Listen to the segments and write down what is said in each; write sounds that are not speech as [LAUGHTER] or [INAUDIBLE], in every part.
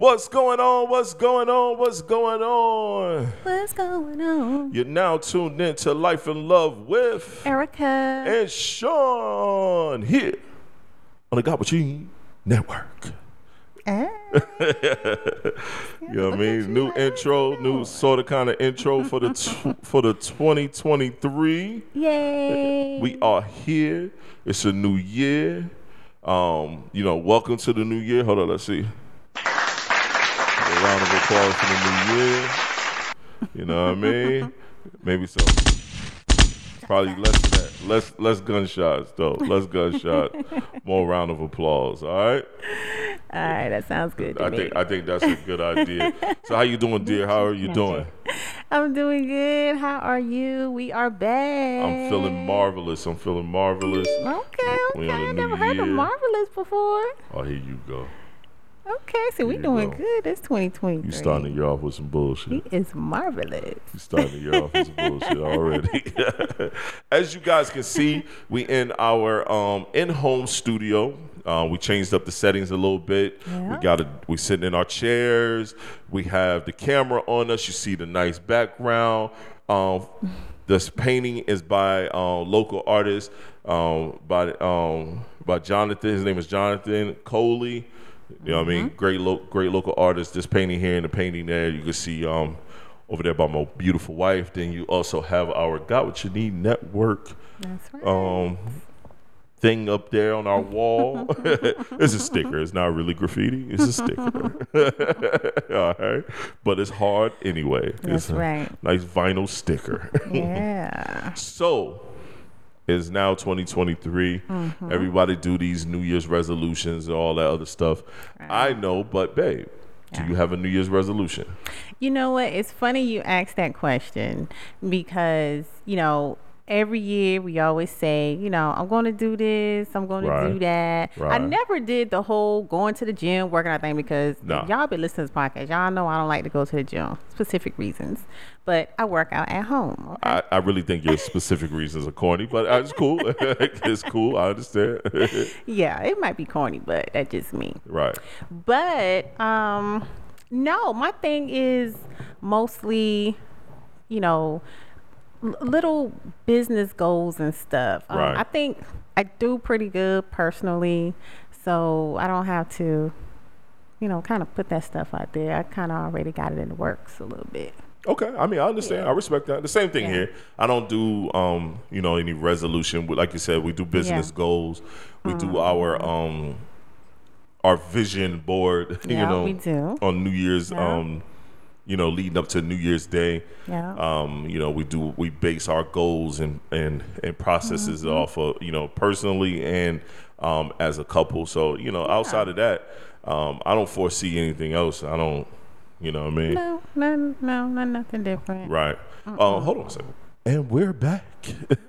What's going on? What's going on? What's going on? What's going on? You're now tuned in to Life and Love with Erica. and Shon here on the You Need Network. Eh, [LAUGHS] You know what I mean? New intro, new sort of kind of intro for the tw- [LAUGHS] for the 2023. Yay. We are here. It's a new year. Um, you know, welcome to the new year. Hold on, let's see. A round of applause for the new year. You know what I mean? Maybe so. Probably less that. Less less gunshots though. Less gunshot, More round of applause. All right. All right, that sounds good to I me. think I think that's a good idea. So how you doing, dear? How are you [LAUGHS] doing? I'm doing good. How are you? We are back. I'm feeling marvelous. I'm feeling marvelous. Okay, okay. I never heard of marvelous before. Oh, here you go. Okay, so we doing go. good. It's 2023. You starting the year off with some bullshit. He is marvelous. You starting the year off with some bullshit already. [LAUGHS] As you guys can see, we in our um, in-home studio. Uh, we changed up the settings a little bit. We got a, we sitting in our chairs. We have the camera on us. You see the nice background. Um, this painting is by um, local artist um, by um, by Jonathan. His name is Jonathan Coley. You know what I mean? Great, lo- great local artist. This painting here and the painting there. You can see um, over there by my beautiful wife. Then you also have our Got What You Need network right. um, thing up there on our wall. [LAUGHS] [LAUGHS] it's a sticker. It's not really graffiti. It's a sticker. [LAUGHS] All right, but it's hard anyway. That's it's right. Nice vinyl sticker. yeah. So it's now 2023. Mm-hmm. Everybody do these New Year's resolutions and all that other stuff. I know, but babe, do you have a New Year's resolution? You know what? It's funny you asked that question because, you know, every year we always say, you know, I'm going to do this, I'm going to do that. I never did the whole going to the gym, working out thing because No. y'all been listening to this podcast. Y'all know I don't like to go to the gym, specific reasons. But I work out at home. Okay? I, I really think your specific reasons are corny, but uh, it's cool. [LAUGHS] it's cool. I understand. [LAUGHS] yeah, it might be corny, but that's just me. right. But um no, my thing is mostly, you know, little business goals and stuff. Um, Right. I think I do pretty good personally, so I don't have to, you know, kind of put that stuff out there. I kind of already got it in the works a little bit. Okay, I mean, I understand. I respect that. The same thing Yeah. here. I don't do, um, you know, any resolution. Like you said, we do business Yeah. Mm-hmm. goals. We do our um, our vision board. [LAUGHS] you know, we do. on New Year's. Yeah. Um, you know, leading up to New Year's Day. Yeah. Um, you know, we do we base our goals and and and processes Mm-hmm. off of you know personally and um, as a couple. So you know, outside of that, um, I don't foresee anything else. I don't. You know what I mean? no, no, no, no, nothing different. Right. Uh, hold on a second. And we're back. [LAUGHS]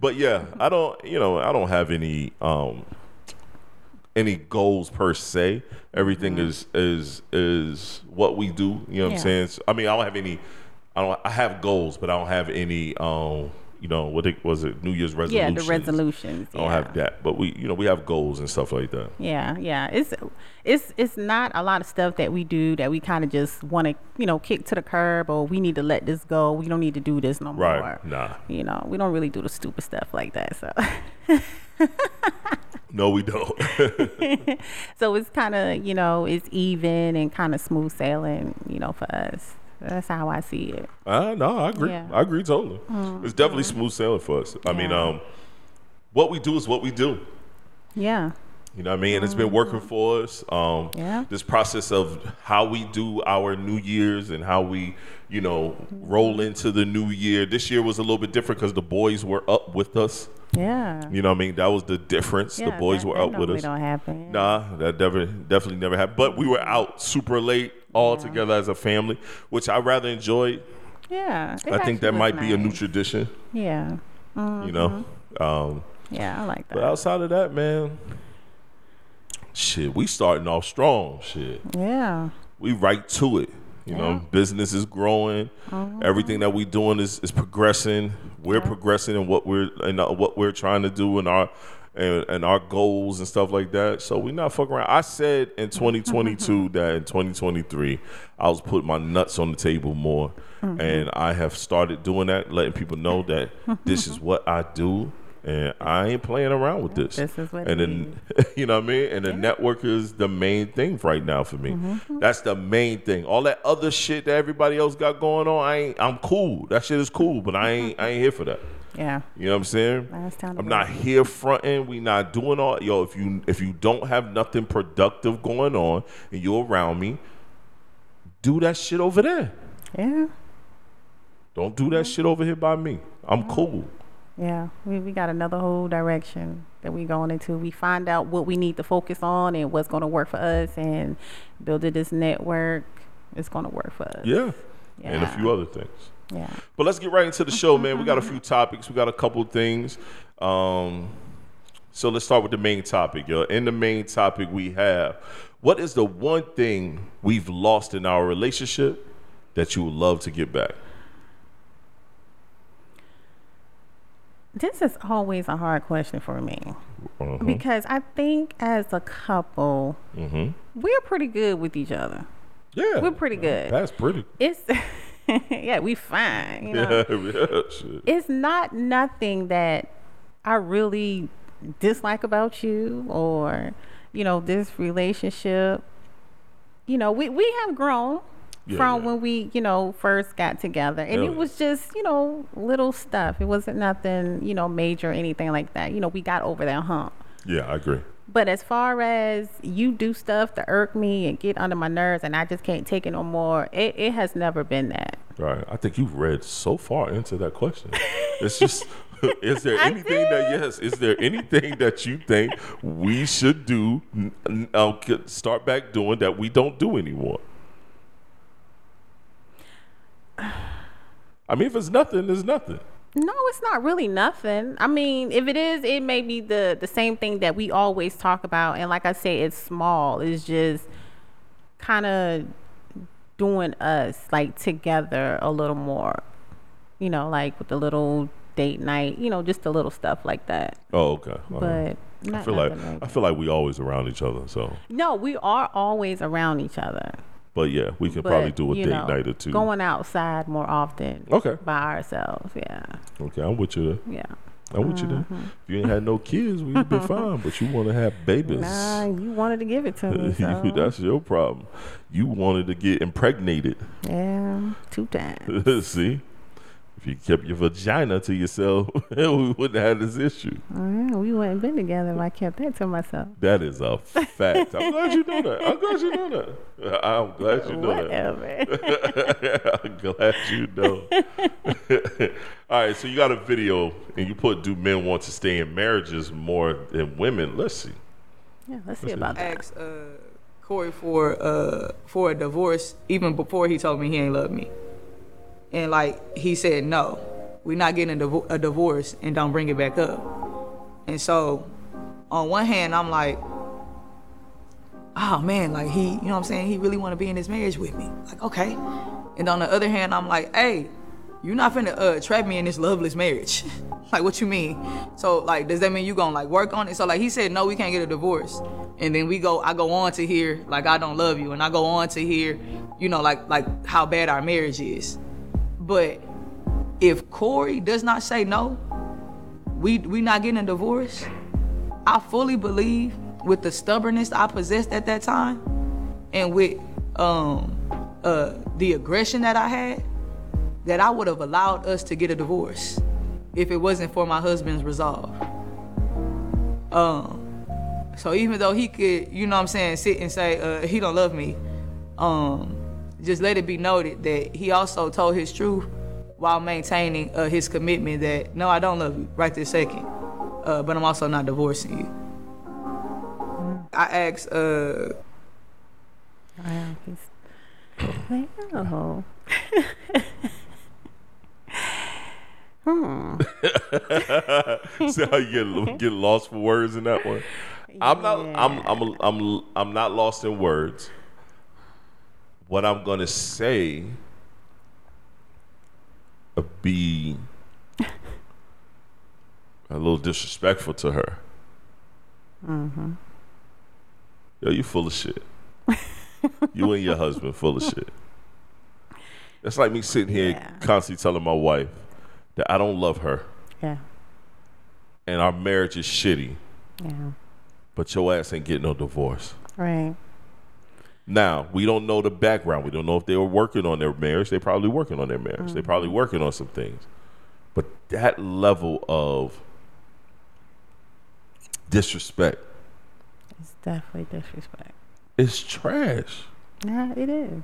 but yeah, I don't. You know, I don't have any um any goals per se. Everything is is is what we do. You know what I'm saying? So, I mean, I don't have any. I don't. I have goals, but I don't have any. Um, you know, what it, was it? New Year's Yeah, resolutions. the resolutions. I don't yeah. have that, but we, you know, we have goals and stuff like that. Yeah, yeah. It's it's it's not a lot of stuff that we do that we kind of just want to, you know, kick to the curb or we need to let this go. We don't need to do this no more. Right? Nah. You know, we don't really do the stupid stuff like that. So [LAUGHS] No, we don't. [LAUGHS] so it's kind of, you know, it's even and kind of smooth sailing, you know, for us. That's how I see it. Uh, no, I agree. Yeah. I agree totally. It's definitely smooth sailing for us. I mean, um, what we do is what we do. Yeah. You know what I mean? And it's been working for us. Um, Yeah. This process of how we do our New Year's and how we, you know, roll into the new year. This year was a little bit different because the boys were up with us. Yeah. You know what I mean? That was the difference. the boys that- were out with us. don't happen. Nah, that never, definitely never happened. But we were out super late all Yeah. together as a family, which I rather enjoyed. Yeah. I think that might be a new tradition, Yeah. Mm, you know. Um, Yeah, I like that. but outside of that, man, shit, we starting off strong. Shit, Yeah. we right to it. You know, Yeah. business is growing. Everything that we're doing is, is progressing. We're progressing in what we're in uh, what we're trying to do in our and, and our goals and stuff like that. So we not fucking around. I said in [LAUGHS] 2022 that in 2023 I was putting my nuts on the table more, Mm-hmm. and I have started doing that, letting people know that [LAUGHS] this is what I do. And I ain't playing around with this. This is what and then [LAUGHS] you know what I mean. And the network is the main thing right now for me. Mm-hmm. That's the main thing. All that other shit that everybody else got going on, I ain't. I'm cool. That shit is cool, but I ain't. I ain't here for that. Yeah. You know what I'm saying? Last time to I'm not here fronting. We not doing all. Yo, if you if you don't have nothing productive going on and you're around me, do that shit over there. Yeah. Don't do that shit over here by me. I'm cool. Yeah. We, we got another whole direction that we going into. We find out what we need to focus on and what's going to work for us and building this network. It's going to work for us. Yeah. yeah. And a few other things. Yeah. But let's get right into the show, man. We got a few topics. We got a couple things. Um, so let's start with the main topic, yo. In the main topic, we have what is the one thing we've lost in our relationship that you would love to get back? This is always a hard question for me Uh-huh. because I think as a couple, Mm-hmm. we're pretty good with each other. Yeah, We're pretty good. That's pretty. It's [LAUGHS] yeah, we fine. You know, [LAUGHS] Yeah, yeah, shit. it's not nothing that I really dislike about you or you know this relationship. You know, we we have grown Yeah, from yeah. when we you know first got together, and Hell it was just you know little stuff. It wasn't nothing you know major or anything like that. You know, we got over that hump. Yeah, I agree. But as far as you do stuff to irk me and get under my nerves, and I just can't take it no more, it, it has never been that. Right. I think you've read so far into that question. [LAUGHS] It's just, [LAUGHS] is there anything that yes? Is there anything that you think we should do? Uh, start back doing that we don't do anymore. I mean, if it's nothing, it's nothing. No, it's not really nothing. I mean, if it is, it may be the the same thing that we always talk about. And like I say, it's small. It's just kind of doing us like together a little more. You know, like with the little date night. You know, just the little stuff like that. Oh, okay. All right. But I not feel like nothing I feel like we always around each other. So, no, we are always around each other. But yeah, we can But, probably do a date know, night or two. Going outside more often. Okay. By ourselves. Yeah. Okay, I'm with you there. Yeah. I'm with you there. Mm-hmm. If you ain't had no kids, we'd be [LAUGHS] fine. But you want to have babies. Nah, you wanted to give it to me. [LAUGHS] So. That's your problem. You wanted to get impregnated. Yeah, two times. [LAUGHS] See? If you kept your vagina to yourself, [LAUGHS] we wouldn't have this issue. Mm, we wouldn't been together if I kept that to myself. That is a fact. I'm glad you know that. I'm glad you know that. I'm glad you know that. Whatever. [LAUGHS] I'm glad you know. [LAUGHS] All right, so you got a video and you put do men want to stay in marriages more than women? Let's see. yeah, let's see about that. asked uh, Corey for uh, for a divorce even before he told me he ain't love me. And like he said, no, we're not getting a, divo- a divorce and don't bring it back up. And so, on one hand, I'm like, oh man, like he, you know what I'm saying? He really want to be in this marriage with me. Like okay. And on the other hand, I'm like, hey, you're not finna uh, trap me in this loveless marriage. [LAUGHS] like what you mean? So like, does that mean you gonna like work on it? So like he said, no, we can't get a divorce. And then we go, I go on to hear like I don't love you, and I go on to hear, you know, like like how bad our marriage is. But if Corey does not say no, we we not getting a divorce. I fully believe with the stubbornness I possessed at that time, and with um uh the aggression that I had, that I would have allowed us to get a divorce if it wasn't for my husband's resolve. Um so even though he could, you know what I'm saying, sit and say uh, he don't love me, um, just let it be noted that he also told his truth while maintaining uh, his commitment that no, I don't love you right this second, uh, but I'm also not divorcing you. I asked, uh, Wow, he's. Wow. hmm. [LAUGHS] See how you get get lost for words in that one. I'm not. I'm. I'm. I'm. I'm not lost in words. What I'm gonna say uh, be a little disrespectful to her. Mm-hmm. Yo, you full of shit. [LAUGHS] you and your husband full of shit. It's like me sitting here Yeah. constantly telling my wife that I don't love her Yeah. and our marriage is shitty, Yeah. but your ass ain't getting no divorce. Right. Now, we don't know the background. We don't know if they were working on their marriage. They're probably working on their marriage. They're probably mm-hmm. working on some things. But that level of disrespect It's definitely disrespect. It's trash. Yeah, it is.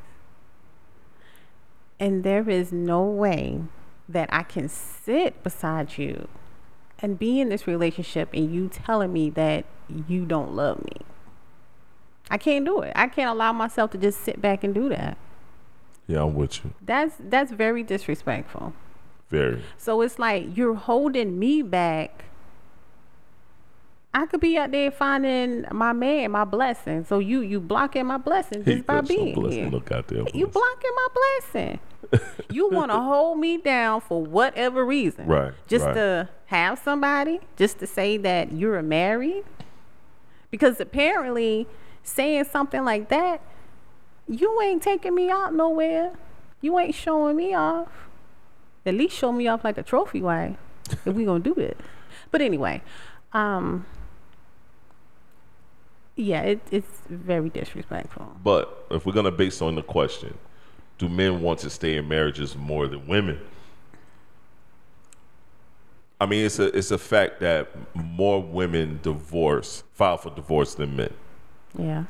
And there is no way that I can sit beside you and be in this relationship and you telling me that you don't love me. I can't do it. I can't allow myself to just sit back and do that. Yeah, I'm with you. That's that's very disrespectful. Very. So it's like you're holding me back. I could be out there finding my man, my blessing. So you you blocking my blessing He just by being blessing. here. Look out there. You blocking my blessing. [LAUGHS] you want to hold me down for whatever reason. Right, Just right. to have somebody, just to say that you're married. Because apparently, saying something like that, you ain't taking me out nowhere. You ain't showing me off. At least show me off like a trophy wife if we gonna do it. But anyway, um, yeah, it, it's very disrespectful. But if we're gonna base on the question, do men want to stay in marriages more than women? I mean, it's a it's a fact that more women divorce file for divorce than men. Yeah.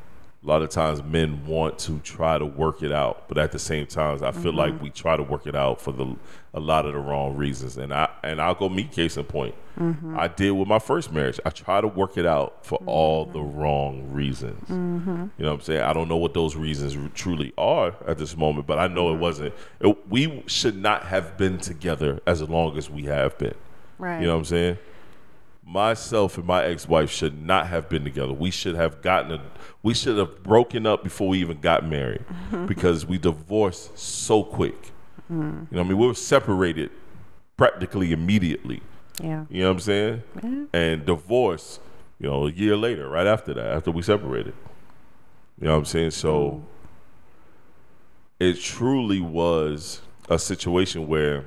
A lot of times, men want to try to work it out, but at the same time, I feel like mm-hmm. we try to work it out for the a lot of the wrong reasons. And I and I'll go meet case in point. Mm-hmm. I did with my first marriage. I try to work it out for mm-hmm. all the wrong reasons. You know what I'm saying? I don't know what those reasons truly are at this moment, but I know it wasn't. It, we should not have been together as long as we have been. Right. You know what I'm saying? Myself and my ex-wife should not have been together. We should have gotten a, we should have broken up before we even got married [LAUGHS] because we divorced so quick. You know what I mean? We were separated practically immediately. Yeah. You know what I'm saying? And divorce, you know, a year later, right after that, after we separated. You know what I'm saying? So mm. it truly was a situation where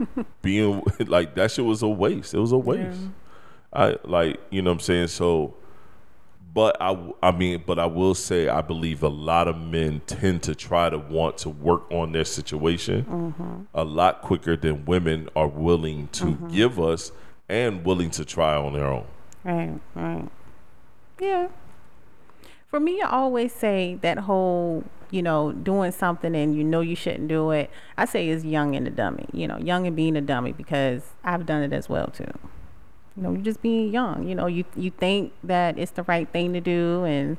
[LAUGHS] being [LAUGHS] like that shit was a waste. It was a waste. I like, you know what I'm saying? So but I, I mean, but I will say, I believe a lot of men tend to try to want to work on their situation mm-hmm. a lot quicker than women are willing to mm-hmm. give us and willing to try on their own. Right, right. Yeah. For me, I always say that whole, you know, doing something and you know you shouldn't do it. I say is young and a dummy. You know, young and being a dummy because I've done it as well too. You know, you're just being young. You know, you you think that it's the right thing to do, and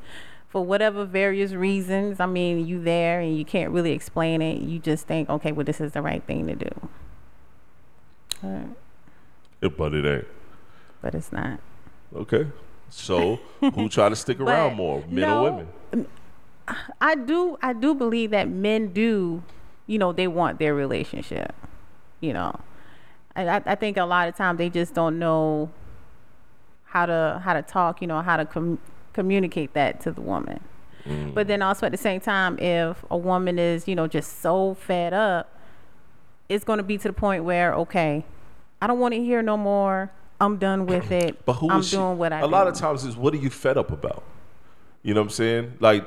for whatever various reasons, I mean, you there and you can't really explain it. You just think, okay, well, this is the right thing to do. Right. But it ain't. But it's not. Okay. So who [LAUGHS] try to stick around more, men no, or women? I do I do believe that men do, you know, they want their relationship. You know. And I, I think a lot of times they just don't know how to how to talk, you know, how to com- communicate that to the woman. Mm. But then also at the same time, if a woman is, you know, just so fed up, it's going to be to the point where, okay, I don't want to hear no more. I'm done with [CLEARS THROAT] it. But who I'm is she? doing what I A lot of times is what are you fed up about? You know what I'm saying? Like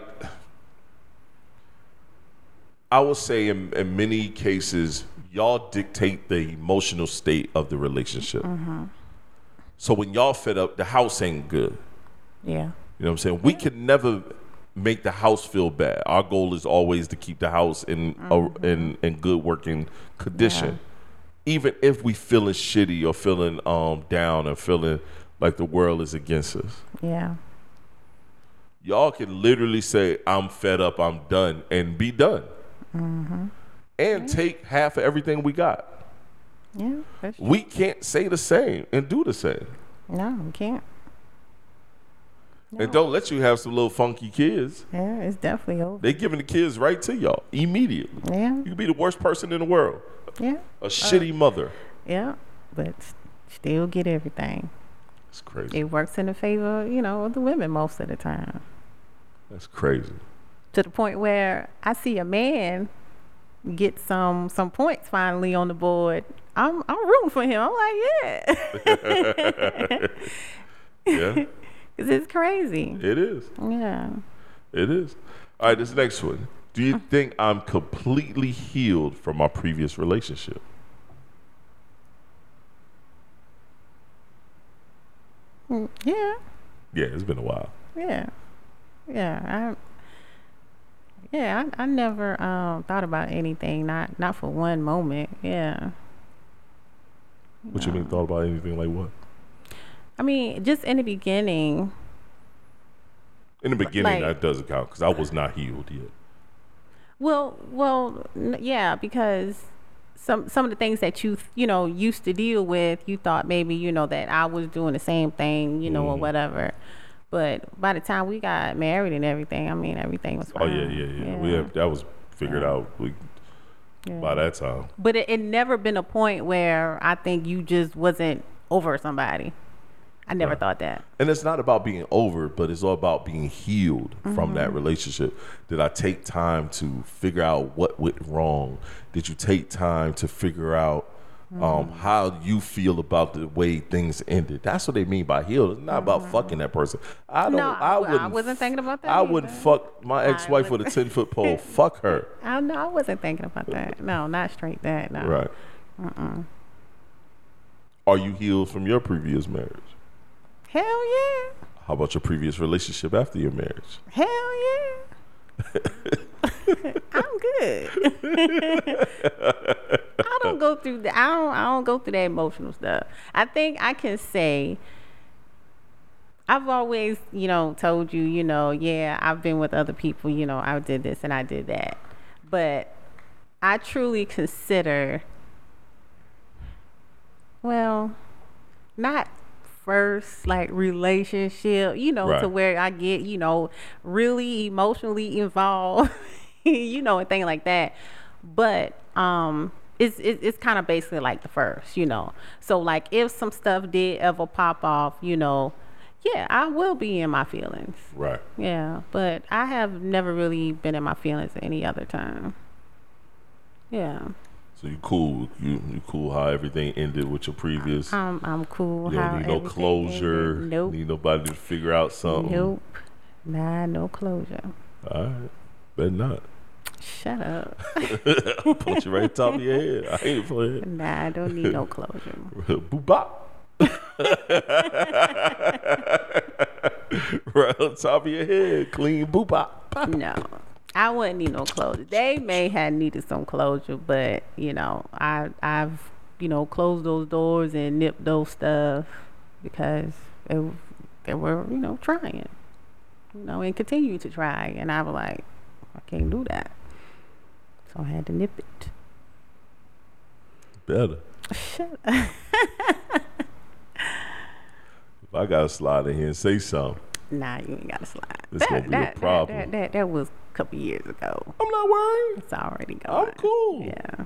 I would say in, in many cases, y'all dictate the emotional state of the relationship. Mm-hmm. So when y'all fed up, the house ain't good. Yeah. You know what I'm saying? We can never make the house feel bad. Our goal is always to keep the house in a, in in good working condition. Even if we feeling shitty or feeling um down or feeling like the world is against us. Yeah. Y'all can literally say, I'm fed up, I'm done, and be done. And take half of everything we got. Yeah. That's We can't say the same and do the same. No, we can't. And don't let you have some little funky kids. Yeah, it's definitely over. They giving the kids right to y'all immediately. Yeah, You could be the worst person in the world. Yeah, A uh, shitty mother. yeah. But still get everything. That's crazy. It works in the favor, you know, of the women most of the time. That's crazy. To the point where I see a man get some some points finally on the board. I'm I'm rooting for him. I'm like, yeah, [LAUGHS] yeah. [LAUGHS] Cause it's crazy. it is. Yeah. It is. All right, this next one. Do you think I'm completely healed from my previous relationship? Mm, Yeah. Yeah, it's been a while. Yeah. Yeah. I yeah, I, I never um thought about anything, not not for one moment. Yeah. What you mean thought about anything like what? I mean, just in the beginning, In the beginning, Like- that doesn't count because I was not healed yet. Well, well, yeah, because some some of the things that you you know used to deal with, you thought maybe you know that I was doing the same thing, you know, Mm-hmm. or whatever. But by the time we got married and everything, I mean, everything was Oh fine. yeah, yeah, yeah. We have, that was figured out we, Yeah. by that time. But it, it never been a point where I think you just wasn't over somebody. I never Right. thought that. And it's not about being over, but it's all about being healed from that Mm-hmm. relationship. Did I take time to figure out what went wrong? Did you take time to figure out um, Mm-hmm. how you feel about the way things ended? That's what they mean by healed. It's not about fucking that person. I don't. Mm-hmm. No, I I wouldn't. wasn't thinking about that I wouldn't fuck my ex-wife with a ten foot pole. [LAUGHS] fuck her. I no, I wasn't thinking about that. No, not straight that. No. Right. Are you healed from your previous marriage? Hell yeah. How about your previous relationship after your marriage? Hell yeah. [LAUGHS] I'm good. I don't go through the I don't I don't go through that emotional stuff. I think I can say I've always, you know, told you, you know, yeah, I've been with other people, you know, I did this and I did that. But I truly consider well, not first like relationship, you know, to where I get, you know, really emotionally involved, [LAUGHS] you know, and things like that. But um it's it's, it's kind of basically like the first, you know. So like if some stuff did ever pop off, you know, yeah, I will be in my feelings. Right. Yeah, but I have never really been in my feelings at any other time. Yeah. So you cool. You you cool how everything ended with your previous. I'm I'm cool. you don't need no closure. ended. Nope. Need nobody to figure out something. Nope. Nah, no closure. All right. Better not. Shut up. [LAUGHS] Put you right top of your head. I ain't playing. nah, I don't need no closure. [LAUGHS] Boop bop. [LAUGHS] right on top of your head. Clean boop bop. No. I wouldn't need no closure. They may have needed some closure, but you know, I I've you know closed those doors and nipped those stuff because it, they were you know trying, you know, and continue to try, and I was like, I can't do that, so I had to nip it. Better. Shut up. [LAUGHS] If I gotta slide in here and say something, Nah, you ain't gotta slide. Be a problem. That, that, that was a couple years ago. I'm not worried. It's already gone. I'm cool. Yeah.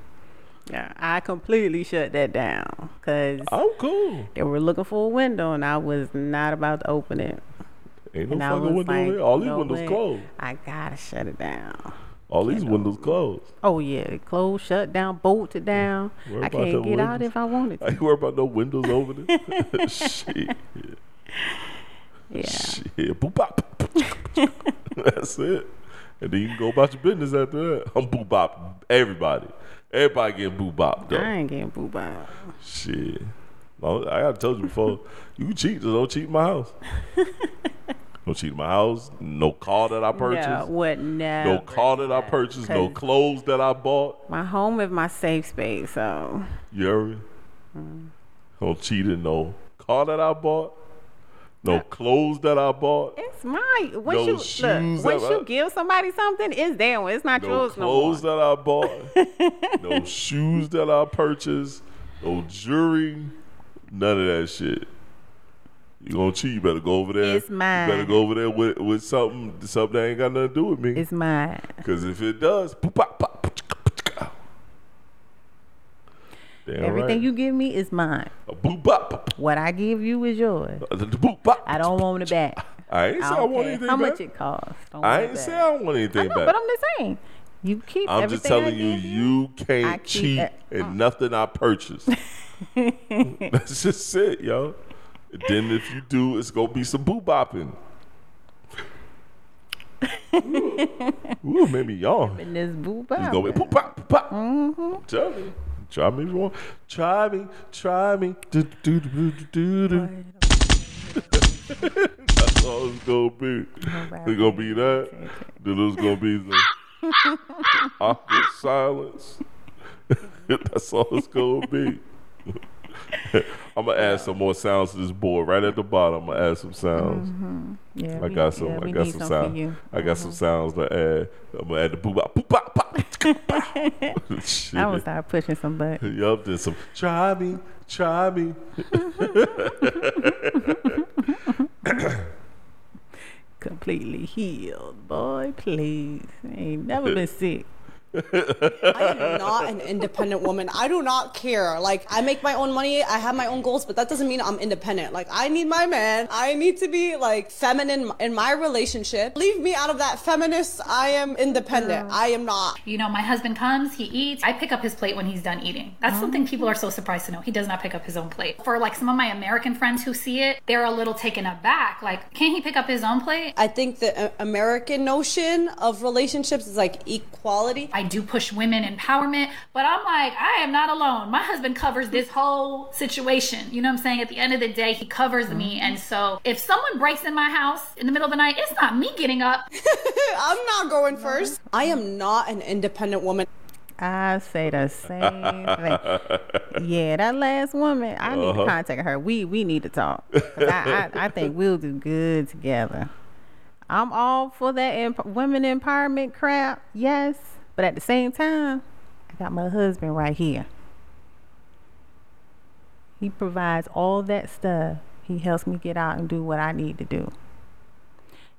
Yeah, I completely shut that down because I'm cool. they were looking for a window and I was not about to open it. Ain't no And I fucking window like, there. All these know windows what? closed. I gotta shut it down. All these windows closed. Oh yeah, closed, shut down, bolted down. Worry I can't get out if I wanted [LAUGHS] I to. ain't worried about no windows over there. [LAUGHS] [LAUGHS] Shit. Yeah. Shit. Boop bop. [LAUGHS] That's it. And then you can go about your business after that. I'm boop bop. Everybody. Everybody getting boop bop though. I ain't getting boo out. Shit. No, I gotta told you before. You cheat, just don't cheat in my house. [LAUGHS] don't cheat in my house. No car that I No, purchased. what never. No car that I purchased. No clothes that I bought. My home is my safe space, so You heard me? Mm. Don't cheat in no car that I bought. No clothes that I bought. it's mine. Once No you shoes look, once you I- give somebody something, it's their one. It's not No yours no more. clothes that I bought. [LAUGHS] no shoes that I purchased. No jewelry. None of that shit. You gonna cheat? You better go over there. It's mine. You better go over there with, with something something that ain't got nothing to do with me. It's mine. Because if it does, pop, pop, Damn Everything right. you give me is mine. A boop bop. What I give you is yours. The boop bop. I don't want it back. [LAUGHS] I ain't say I, want anything how back. much it costs. Don't I ain't say. I don't want anything I know, back. but I'm just saying. You keep I'm just telling you, you I can't cheat it- in nothing I purchase. [LAUGHS] That's just it, yo. Then if you do, it's gonna be some boo bopping. [LAUGHS] Ooh, Ooh, yawn. in this boo It's gonna be pop, poop pop. Mm-hmm. Tell me. Try me want. Try me, try me. Do, do, do, do, do, do. That's all it's gonna be. It's gonna be that. Then it's gonna be the awkward silence. [LAUGHS] That's all it's gonna be. [LAUGHS] [LAUGHS] I'm gonna add some more sounds to this board right at the bottom. I'm gonna add some sounds. Mm-hmm. Yeah, I we- got some. yeah, I got some sounds. you. I got some mm-hmm. sounds to add. I'm gonna add the boop bop, boop bop, pop. [LAUGHS] Shit. I will start pushing some butt. [LAUGHS] Yup, then some try me, try me. Completely healed, boy. Please, ain't never been sick. I am not an independent woman. I do not care. Like, I make my own money, I have my own goals, but that doesn't mean I'm independent. Like, I need my man. I need to be, like, feminine in my relationship. Leave me out of that feminist. I am independent. I am not. You know, my husband comes, he eats. I pick up his plate when he's done eating. That's something people Oh. are so surprised to know. He does not pick up his own plate. For like some of my American friends who see it, they're a little taken aback. Like, can't he pick up his own plate? I think the uh, American notion of relationships is like equality. I do push women empowerment, but I'm like, I am not alone. My husband covers this whole situation. You know what I'm saying? At the end of the day, he covers me. And so if someone breaks in my house in the middle of the night, it's not me getting up. [LAUGHS] I'm not going first. I am not an independent woman. I say the same thing. Yeah, that last woman, I need Uh-huh. to contact her. We we need to talk. I, I I think we'll do good together. I'm all for that emp- women empowerment crap, yes, but at the same time, I got my husband right here. He provides all that stuff. He helps me get out and do what I need to do.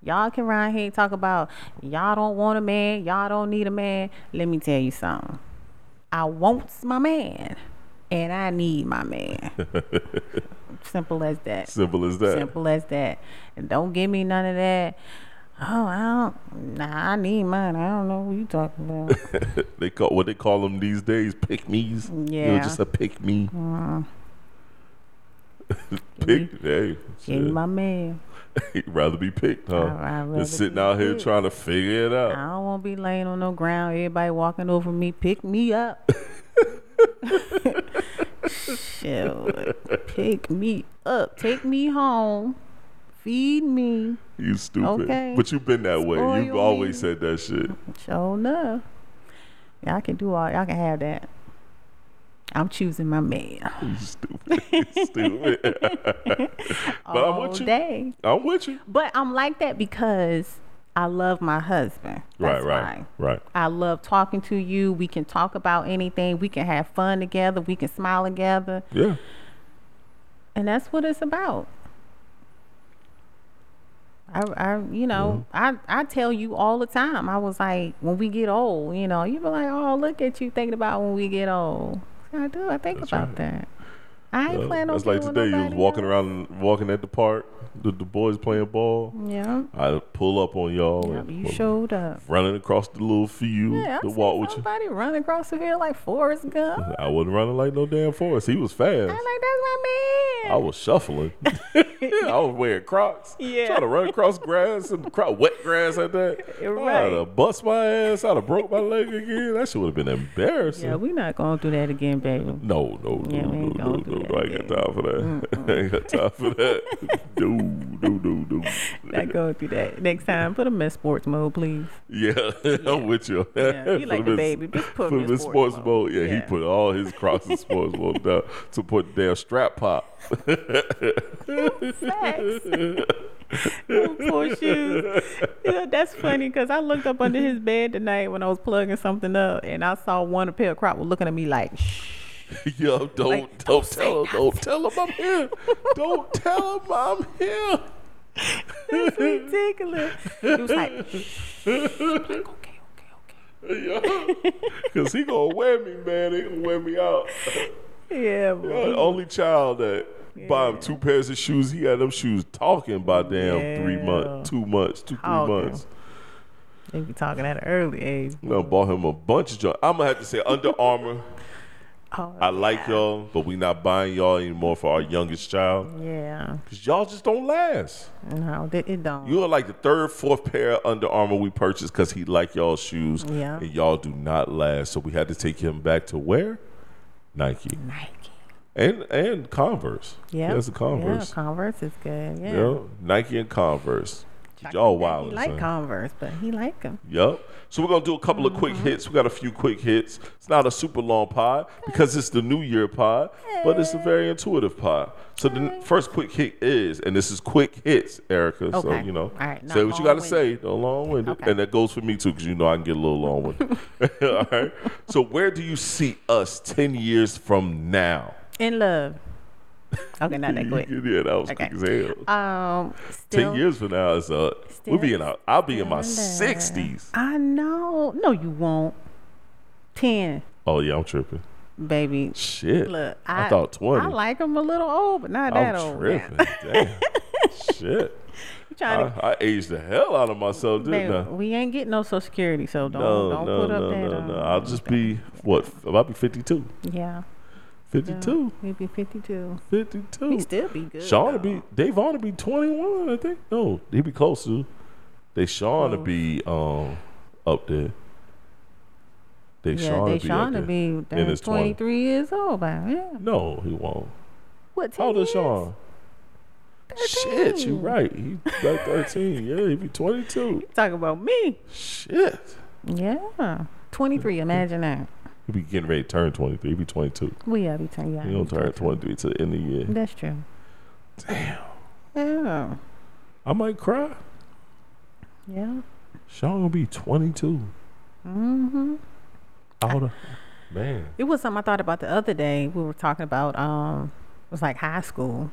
Y'all can run here and talk about y'all don't want a man, y'all don't need a man. Let me tell you something. I wants my man, and I need my man. [LAUGHS] Simple as that. Simple as that. Simple as that. And don't give me none of that. Oh, I don't. Nah, I need mine. I don't know what you talking about. [LAUGHS] they call what they call them these days, pick me's. Yeah. just a pick me. Uh-huh. [LAUGHS] pick, hey, Give my man. [LAUGHS] He'd rather be picked, huh? I- Just sitting out here picked. trying to figure it out. I don't want to be laying on no ground. Everybody walking over me. Pick me up. Shit. Pick me up. Take me home. Feed me. You stupid. Okay. But you've been that way. You've Spoil always me. said that shit. Sure enough. Y'all can do all. Y'all can have that. I'm choosing my man. [LAUGHS] You stupid. Stupid. [LAUGHS] but I'm all with you. day. I'm with you. But I'm like that because I love my husband. That's right, right, why. right. I love talking to you. We can talk about anything. We can have fun together. We can smile together. Yeah. And that's what it's about. I, I you know, Mm-hmm. I, I tell you all the time. I was like, when we get old, you know, you be like, oh, look at you thinking about when we get old. I do. I think That's about right. that. I ain't planning on That's like today. You was walking else. around, walking at the park. The, the boys playing ball. Yeah. I pull up on y'all. yeah and you showed up. running across the little field Yeah, I to walk with you. somebody running across the field like Forrest Gump. I wasn't running like no damn Forrest. He was fast. I'm like, that's my man. I was shuffling. [LAUGHS] I was wearing Crocs. Yeah. Trying to run across grass and cro- wet grass at that. [LAUGHS] Right. I'd have bust my ass. I'd have broke my leg again. That shit would have been embarrassing. Yeah, we not gonna do that again, baby. No, no, no, Yeah, no, no, gonna no, do no. that [LAUGHS] I ain't got time for that. I ain't got time for that. no, no, no, no. Not going through that. Next time, put him in sports mode, please. Yeah, [LAUGHS] I'm with you. Yeah, you Put like the baby. Just put him him in sports mode. mode. Yeah, he put all his Crocs in sports mode [LAUGHS] down to put their strap pop. Them oh, poor shoes. You know, that's funny because I looked up under his bed tonight when I was plugging something up, and I saw one pair of crop was looking at me like, "Shh." [LAUGHS] Yo, don't Like, don't tell him, don't tell him I'm here. don't tell him I'm here. [LAUGHS] That's ridiculous. He was like, "Shh." Like, okay, okay, okay. Cause he gonna wear me, man. He gonna wear me out. Yeah, [LAUGHS] the only child that buy him two pairs of shoes. He had them shoes talking by damn three months, two months, two, three months. They be talking at an early age. Know, bought him a bunch of junk. I'm gonna have to say Under Armour. Oh, I like y'all, but we not buying y'all anymore for our youngest child Yeah. because y'all just don't last. No, it, it don't. You are like the third, fourth pair of Under Armour we purchased because he like y'all shoes, Yeah. and y'all do not last. So we had to take him back to where Nike Nike. and and Converse. Yeah. that's a Converse. Yeah, Converse is good. Yeah. Yeah, Nike and Converse. Y'all wild. He like Converse, but he like them. Yep. So we're gonna do a couple of quick uh-huh. hits. We got a few quick hits. It's not a super long pod because it's the New Year pod, but it's a very intuitive pod. So the first quick hit is, and this is quick hits, Erica. Okay. So you know, All right, say what you got to say. Don't long winded, Okay. and that goes for me too, because you know I can get a little long winded. [LAUGHS] [LAUGHS] All right. So where do you see us ten years from now? In love. [LAUGHS] Okay, not that quick. [LAUGHS] yeah, that was Okay. quick as hell. Um, ten years from now is uh, we'll be in our, I'll be in my sixties. I know. No, you won't. Ten. Oh yeah, I'm tripping. baby. Shit. Look, I, I, thought 20. I like them a little old, but not that I'm old. tripping. [LAUGHS] Damn. Shit. You trying to, I, I aged the hell out of myself, didn't baby, I? we ain't getting no Social Security, so don't No, don't no, put up no, that. no, um, no. I'll just be, what, I'll be 52. Yeah. 52. We'd be 52. 52. We still be good. Sean though. to be, Dave Vaughn to be 21, I think. No, he'd be close to. They Sean to be um up there. They Yeah, Sean they to be Sean up to there. be in damn, his 20. 23 years old by yeah. No, he won't. What, How old 10 is years? Sean? Shit, you right. He like 13. Yeah, he be 22. Talking about me. Shit. Yeah. 23, imagine that. He be getting ready to turn 23. He be 22. We yeah, be turn yeah. He don't turn 23 to the end of the year. That's true. Damn. Yeah. I might cry. Yeah. Sean gonna be 22. Mm-hmm. Out of man. It was something I thought about the other day. We were talking about um it was like high school.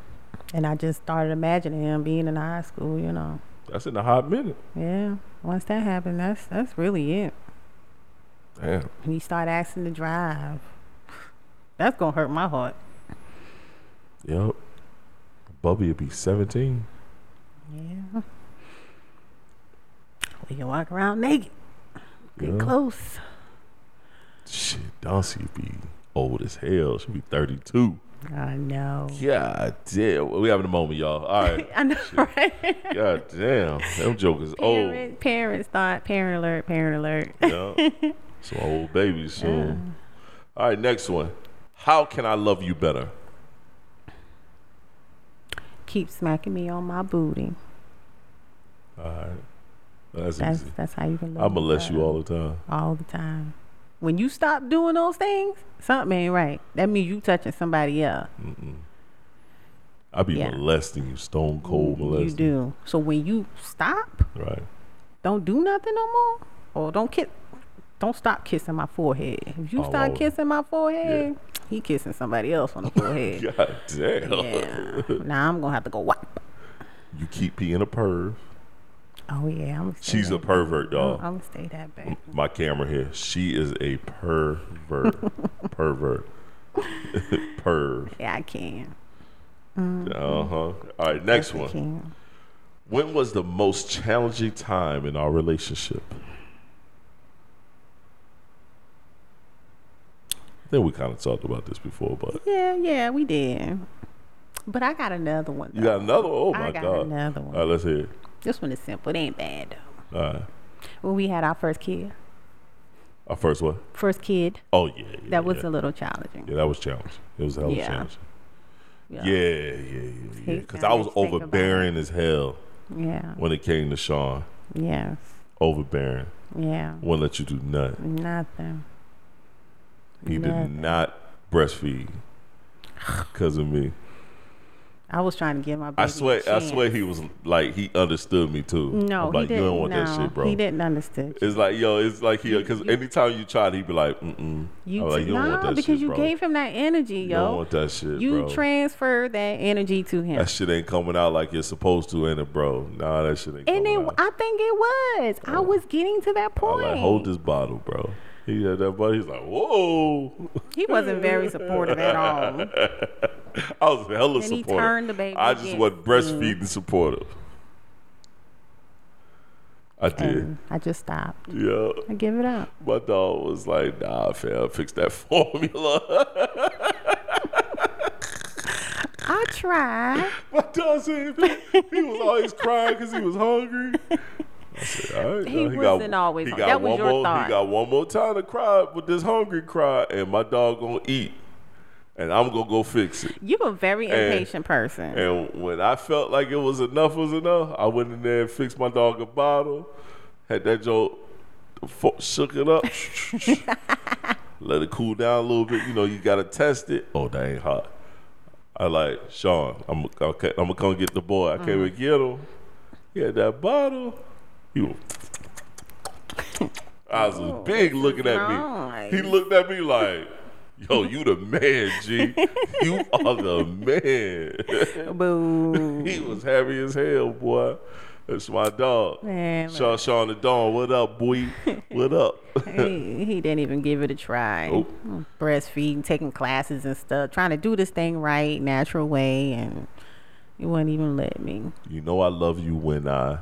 And I just started imagining him being in high school, you know. That's in a hot minute. Yeah. Once that happened, that's that's really it. Damn. When you start asking to drive. That's gonna hurt my heart. Yep. Bubby would be 17. Yeah. We can walk around naked. Get Yeah. close. Shit, would be old as hell. She'd be 32. I know. God damn. We having a moment, y'all. All right. [LAUGHS] I know, right? God damn. Them jokers old. Parents thought parent alert, parent alert. Yeah. [LAUGHS] Some old babies soon. All right, next one. How can I love you better? Keep smacking me on my booty. All right. That's, That's easy. that's how you can love I'm me going to molest you all the time. all the time. When you stop doing those things, something ain't right. That means you touching somebody else. I be Yeah. molesting you, stone cold molesting. You do. So when you stop, Right. don't do nothing no more, or don't kiss, don't stop kissing my forehead. If you Oh, start kissing my forehead, he kissing somebody else on the [LAUGHS] forehead. God damn. yeah. Now I'm gonna have to go wipe. You keep being a perv. Oh yeah, I'm. She's a pervert, I'm, dog. I'm gonna stay that back. My camera here. She is a pervert. [LAUGHS] pervert. [LAUGHS] Perv. Yeah, I can. Uh huh. All right, next I one. When was the most challenging time in our relationship? I think we kind of talked about this before, but Yeah, yeah, we did. But I got another one. you got another? Oh I my got god! another one. All right, let's hear it. This one is simple. It ain't bad though. All right, When we had our first kid, our first what? first kid, Oh yeah, yeah that was yeah. a little challenging. yeah, that was challenging. It was hella Yeah. challenging. Yeah. Yeah, yeah, yeah, yeah. Because I was and think about overbearing as hell Yeah. when it came to Sean. Yes. Overbearing. Yeah. Wouldn't let you do nothing. Nothing. He did not breastfeed because of me. I was trying to give my baby I swear, I swear, he was like he understood me too. No, I'm like he you didn't. don't want no, that shit, bro. He didn't understand. you. It's like yo, it's like he because anytime you tried, he'd be like, mm mm. You, like, you don't nah, want that because shit, you bro. gave him that energy, You don't want that shit, You bro. transferred that energy to him. that shit ain't coming out like you're supposed to, ain't it, bro? Nah, that shit ain't and out. I think it was. I was getting to that I point. like hold this bottle, bro. He had that buddy. He's like, whoa. He wasn't very supportive at all. [LAUGHS] I was hella And he supportive. turned the baby I just against wasn't breastfeeding mm. supportive. I did. And I just stopped. Yeah. I give it up. My dog was like, nah, fam, fix that [LAUGHS] formula. [LAUGHS] I tried. My dog said he was always crying because he was hungry. Said, all right, He now wasn't always he hungry. got That was one your more, thought. He got one more time to cry with this hungry cry, and my dog gonna eat, and I'm gonna go fix it. You a very And- impatient person. And when I felt like it was enough was enough, I went in there and fixed my dog a bottle, had that joke, shook it up, [LAUGHS] let it cool down a little bit. You know, you gotta test it. Oh, that ain't hot. I like Sean. I'm okay, I'm gonna come get the boy. I came mm. and get him. He had that bottle. He was. [LAUGHS] I was big looking at nice. me. He looked at me like, "Yo, you the man, G. You are the man." [LAUGHS] Boo. He was heavy as hell, boy. That's my dog. Man, Sean Sean the Dawn, what up, boy? What up? [LAUGHS] he, he didn't even give it a try. Nope. Mm, breastfeeding, taking classes and stuff, trying to do this thing right, natural way, and he wouldn't even let me. you know I love you when I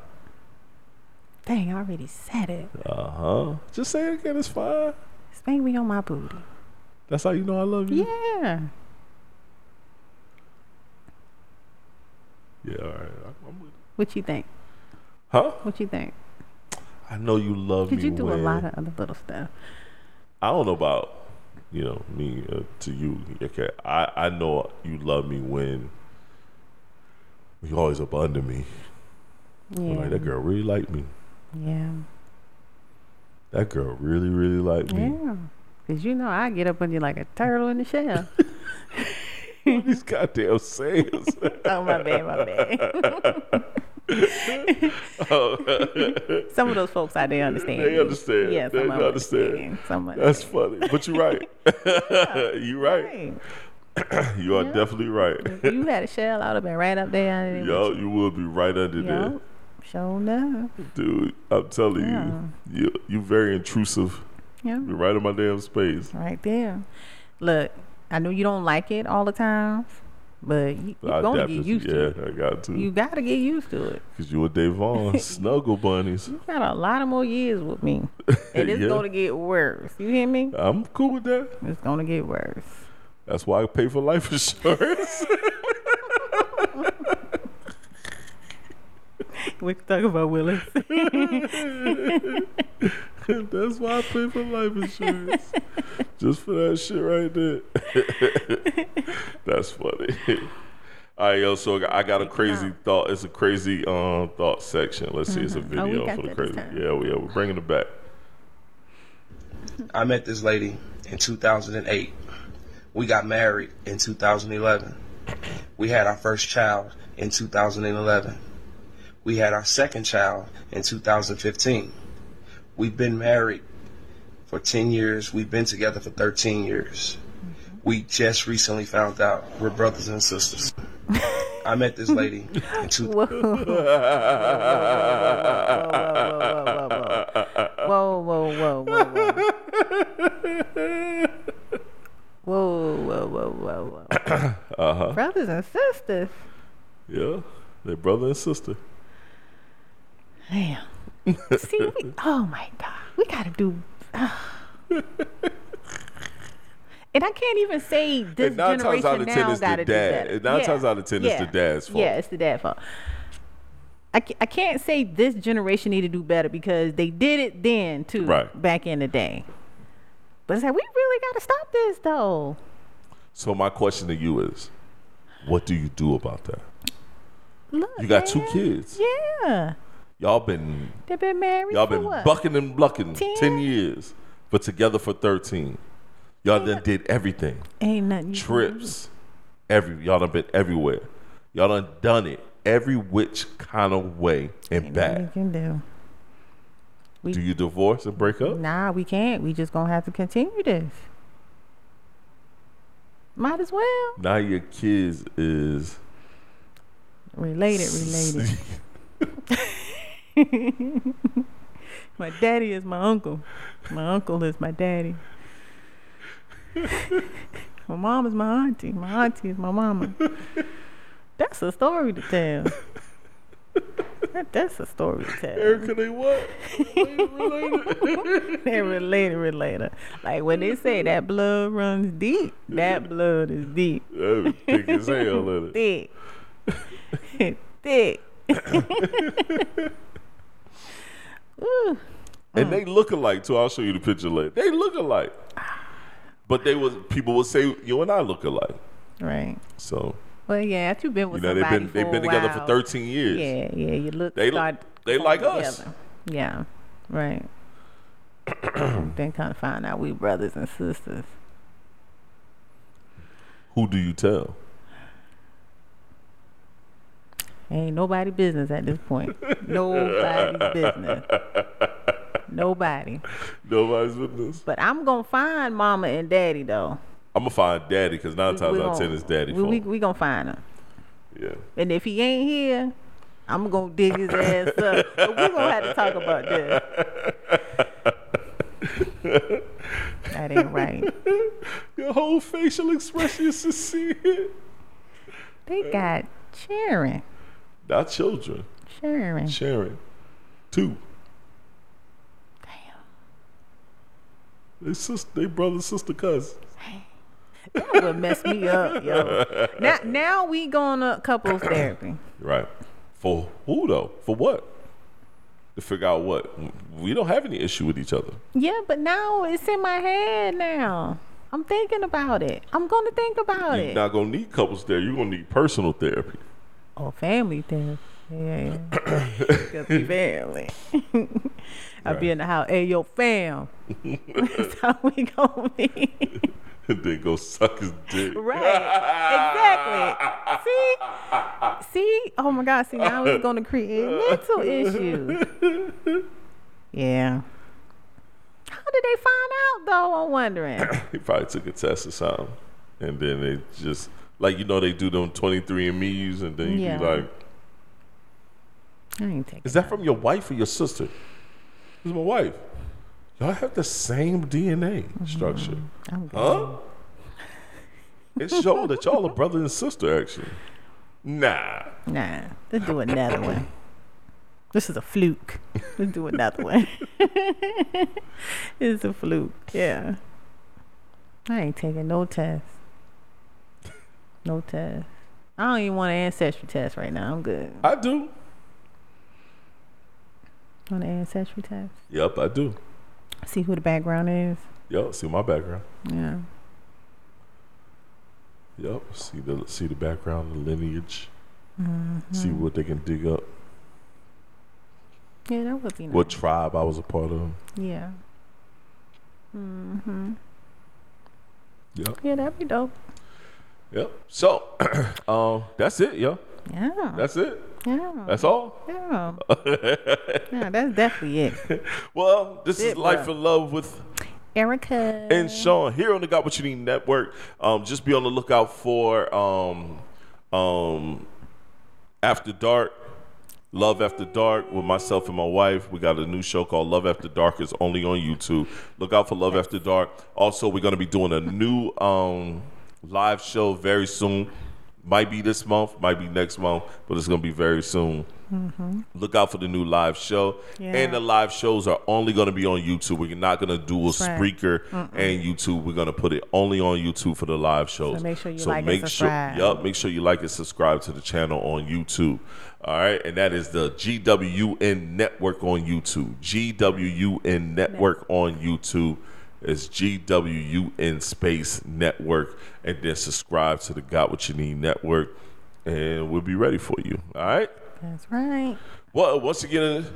Dang, I already said it. uh huh. Just say it again, it's fine. Spank me on my booty. That's how you know I love you? Yeah. Yeah, all right. I'm- with it. What you think? Huh? What you think? I know you love me you do a lot of other little stuff. I don't know about you know me uh, to you. Okay, I I know you love me when you always up under me. Yeah. Like that girl really liked me. Yeah. That girl really really liked me. Yeah. Cause you know I get up on you like a turtle in the shell. [LAUGHS] These goddamn sayings. [LAUGHS] oh my bad, my bad. [LAUGHS] some of those folks out there understand. They understand. Yeah, They them understand. Some of That's funny, but you're right. you're right. Right. [CLEARS THROAT] You are definitely right. If you had a shell, I would have been right up there. Yo, you will be right under there, Sure enough. dude. I'm telling Yeah. you, you you very intrusive. Yeah. You're right in my damn space. Right there. Look, I know you don't like it all the time, but you, you're gonna get used yeah, to it. Yeah, I got to. You gotta get used to it. Cause you and Davon [LAUGHS] snuggle bunnies. You got a lot of more years with me, [LAUGHS] and it's Yeah. gonna get worse. You hear me? I'm cool with that. It's gonna get worse. That's why I pay for life [LAUGHS] insurance. We can talk about Willis. That's why I pay for life insurance. Just for that shit right there. [LAUGHS] That's funny. [LAUGHS] All right, yo. So I got a crazy thought. It's a crazy um thought section. Let's see. It's a Oh, video got for the that crazy. time. Yeah, we yeah, we're bringing it back. I met this lady in 2008. We got married in 2011. We had our first child in 2011. We had our second child in 2015. We've been married for 10 years. We've been together for 13 years. We just recently found out we're brothers and sisters. I met this lady in two, Whoa. Whoa, whoa, whoa, whoa, whoa. Whoa, whoa, whoa, whoa, whoa. Uh-huh. Brothers and sisters. Yeah, they're brother and sister. Damn. [LAUGHS] See, we, oh my God. We gotta do. and I can't even say this And nine times generation out of ten, now it's the dad. And nine times out of ten, it's the dad's fault. Yeah, it's the dad's fault. I, I can't say this generation need to do better because they did it then too, Right. back in the day. But it's like we really got to stop this though. So my question to you is, what do you do about that? Look, You got two kids. Yeah, Y'all been they've been married. y'all been what? bucking and blucking Ten? ten years, but together for thirteen. Y'all done did everything. Ain't nothing. you can do. Trips, every y'all done been everywhere. Y'all done done it every which kind of way and Ain't nothing you back. can do. We, Do you divorce and break up? Nah, we can't. We just gonna have to continue this. Might as well. Now your kids is Related, related. [LAUGHS] [LAUGHS] [LAUGHS] My daddy is my uncle. My uncle is my daddy. [LAUGHS] my mom is my auntie. My auntie is my mama. That's a story to tell. That, that's a story to tell. Erica, they what? [LAUGHS] Related? They're related, related. Like when they say that blood runs deep, that blood is deep. That thick as hell, it? Thick. Thick. And they look alike too. I'll show you the picture later. They look alike. But they was people would say you and I look alike. Right. So Well, yeah, after you've been with you know they've been they've been together for 13 years. Yeah, yeah, you look. They- start they like us. together. Yeah, right. then kind of find out we brothers and sisters. Who do you tell? Ain't nobody business at this point. [LAUGHS] Nobody's business. Nobody. Nobody's business. But I'm gonna find mama and daddy though. I'm gonna find daddy because nine times We out of ten it's daddy We, we, we gonna find him. yeah. And if he ain't here, I'm gonna dig his ass up. But we gonna have to talk about this. [LAUGHS] that ain't right. Your whole facial expression is sincere. They got Sharon. Not children. Sharon. Sharon. Two. Damn. They sister they brother, sister, cousin. That would mess me up, yo. [LAUGHS] Now, now we going to couples [COUGHS] therapy. Right. For who though? For what? To figure out what? We don't have any issue with each other. Yeah, but now it's in my head now. I'm thinking about it. I'm gonna think about it. You're not gonna need couples therapy. You're gonna need personal therapy. Oh, family therapy. Yeah. [COUGHS] Could be family. [LAUGHS] I'll be in the house. Hey, yo, fam. [LAUGHS] That's how we gonna be. [LAUGHS] and then go suck his dick. right. Exactly. See? See? Oh my God. See, now it's gonna create mental issues. Yeah. How did they find out though? I'm wondering. [COUGHS] He probably took a test or something, and then they just like you know they do them 23andMe's, and then you Yeah. be like, I ain't taking "Is that from your wife or your sister?" It's my wife. Y'all have the same DNA mm-hmm. structure, I'm good. huh? It showed that y'all are brother and sister, actually. Nah. Nah, let's do another one. This is a fluke. Let's do another one. [LAUGHS] it's a fluke. Yeah. I ain't taking no test. No test. I don't even want an ancestry test right now. I'm good. I do. Want an ancestry test? Yep, I do. See who the background is. Yep, see my background. Yeah. Yep, see the see the background, the lineage. Mm-hmm. See what they can dig up. Yeah, that would be nice. What tribe I was a part of. Yeah. Mm-hmm. Yep. Yeah, that'd be dope. Yep. So, [CLEARS THROAT] um, that's it, yo. Yeah. That's it. yeah. That's all. yeah. [LAUGHS] yeah, that's definitely it. Well, this is Life bruh. in Love with Erica. and Shon here on the Got What You Need Network. Um, just be on the lookout for um, um, After Dark, Love After Dark with myself and my wife. We got a new show called Love After Dark. It's only on YouTube. Look out for Love After Dark. Also, we're going to be doing a new um, live show very soon. Might be this month, might be next month, but it's going to be very soon. Mm-hmm. Look out for the new live show. Yeah. And the live shows are only going to be on YouTube. We're not going to do a right. Spreaker and YouTube. We're going to put it only on YouTube for the live shows. So make sure you like and make sure, subscribe. Yup, make sure you like and subscribe to the channel on YouTube. All right, and that is the GWN Network on YouTube. GWUN Network on YouTube is GWUN Space Network, and then subscribe to the Got What You Need Network, and we'll be ready for you. All right. That's right. Well, once again,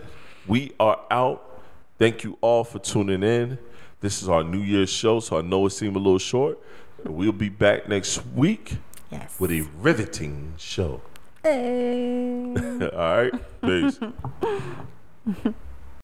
we are out. Thank you all for tuning in. This is our New Year's show, so I know it seemed a little short. We'll be back next week Yes. with a riveting show. Hey. [LAUGHS] all right, peace. [LAUGHS]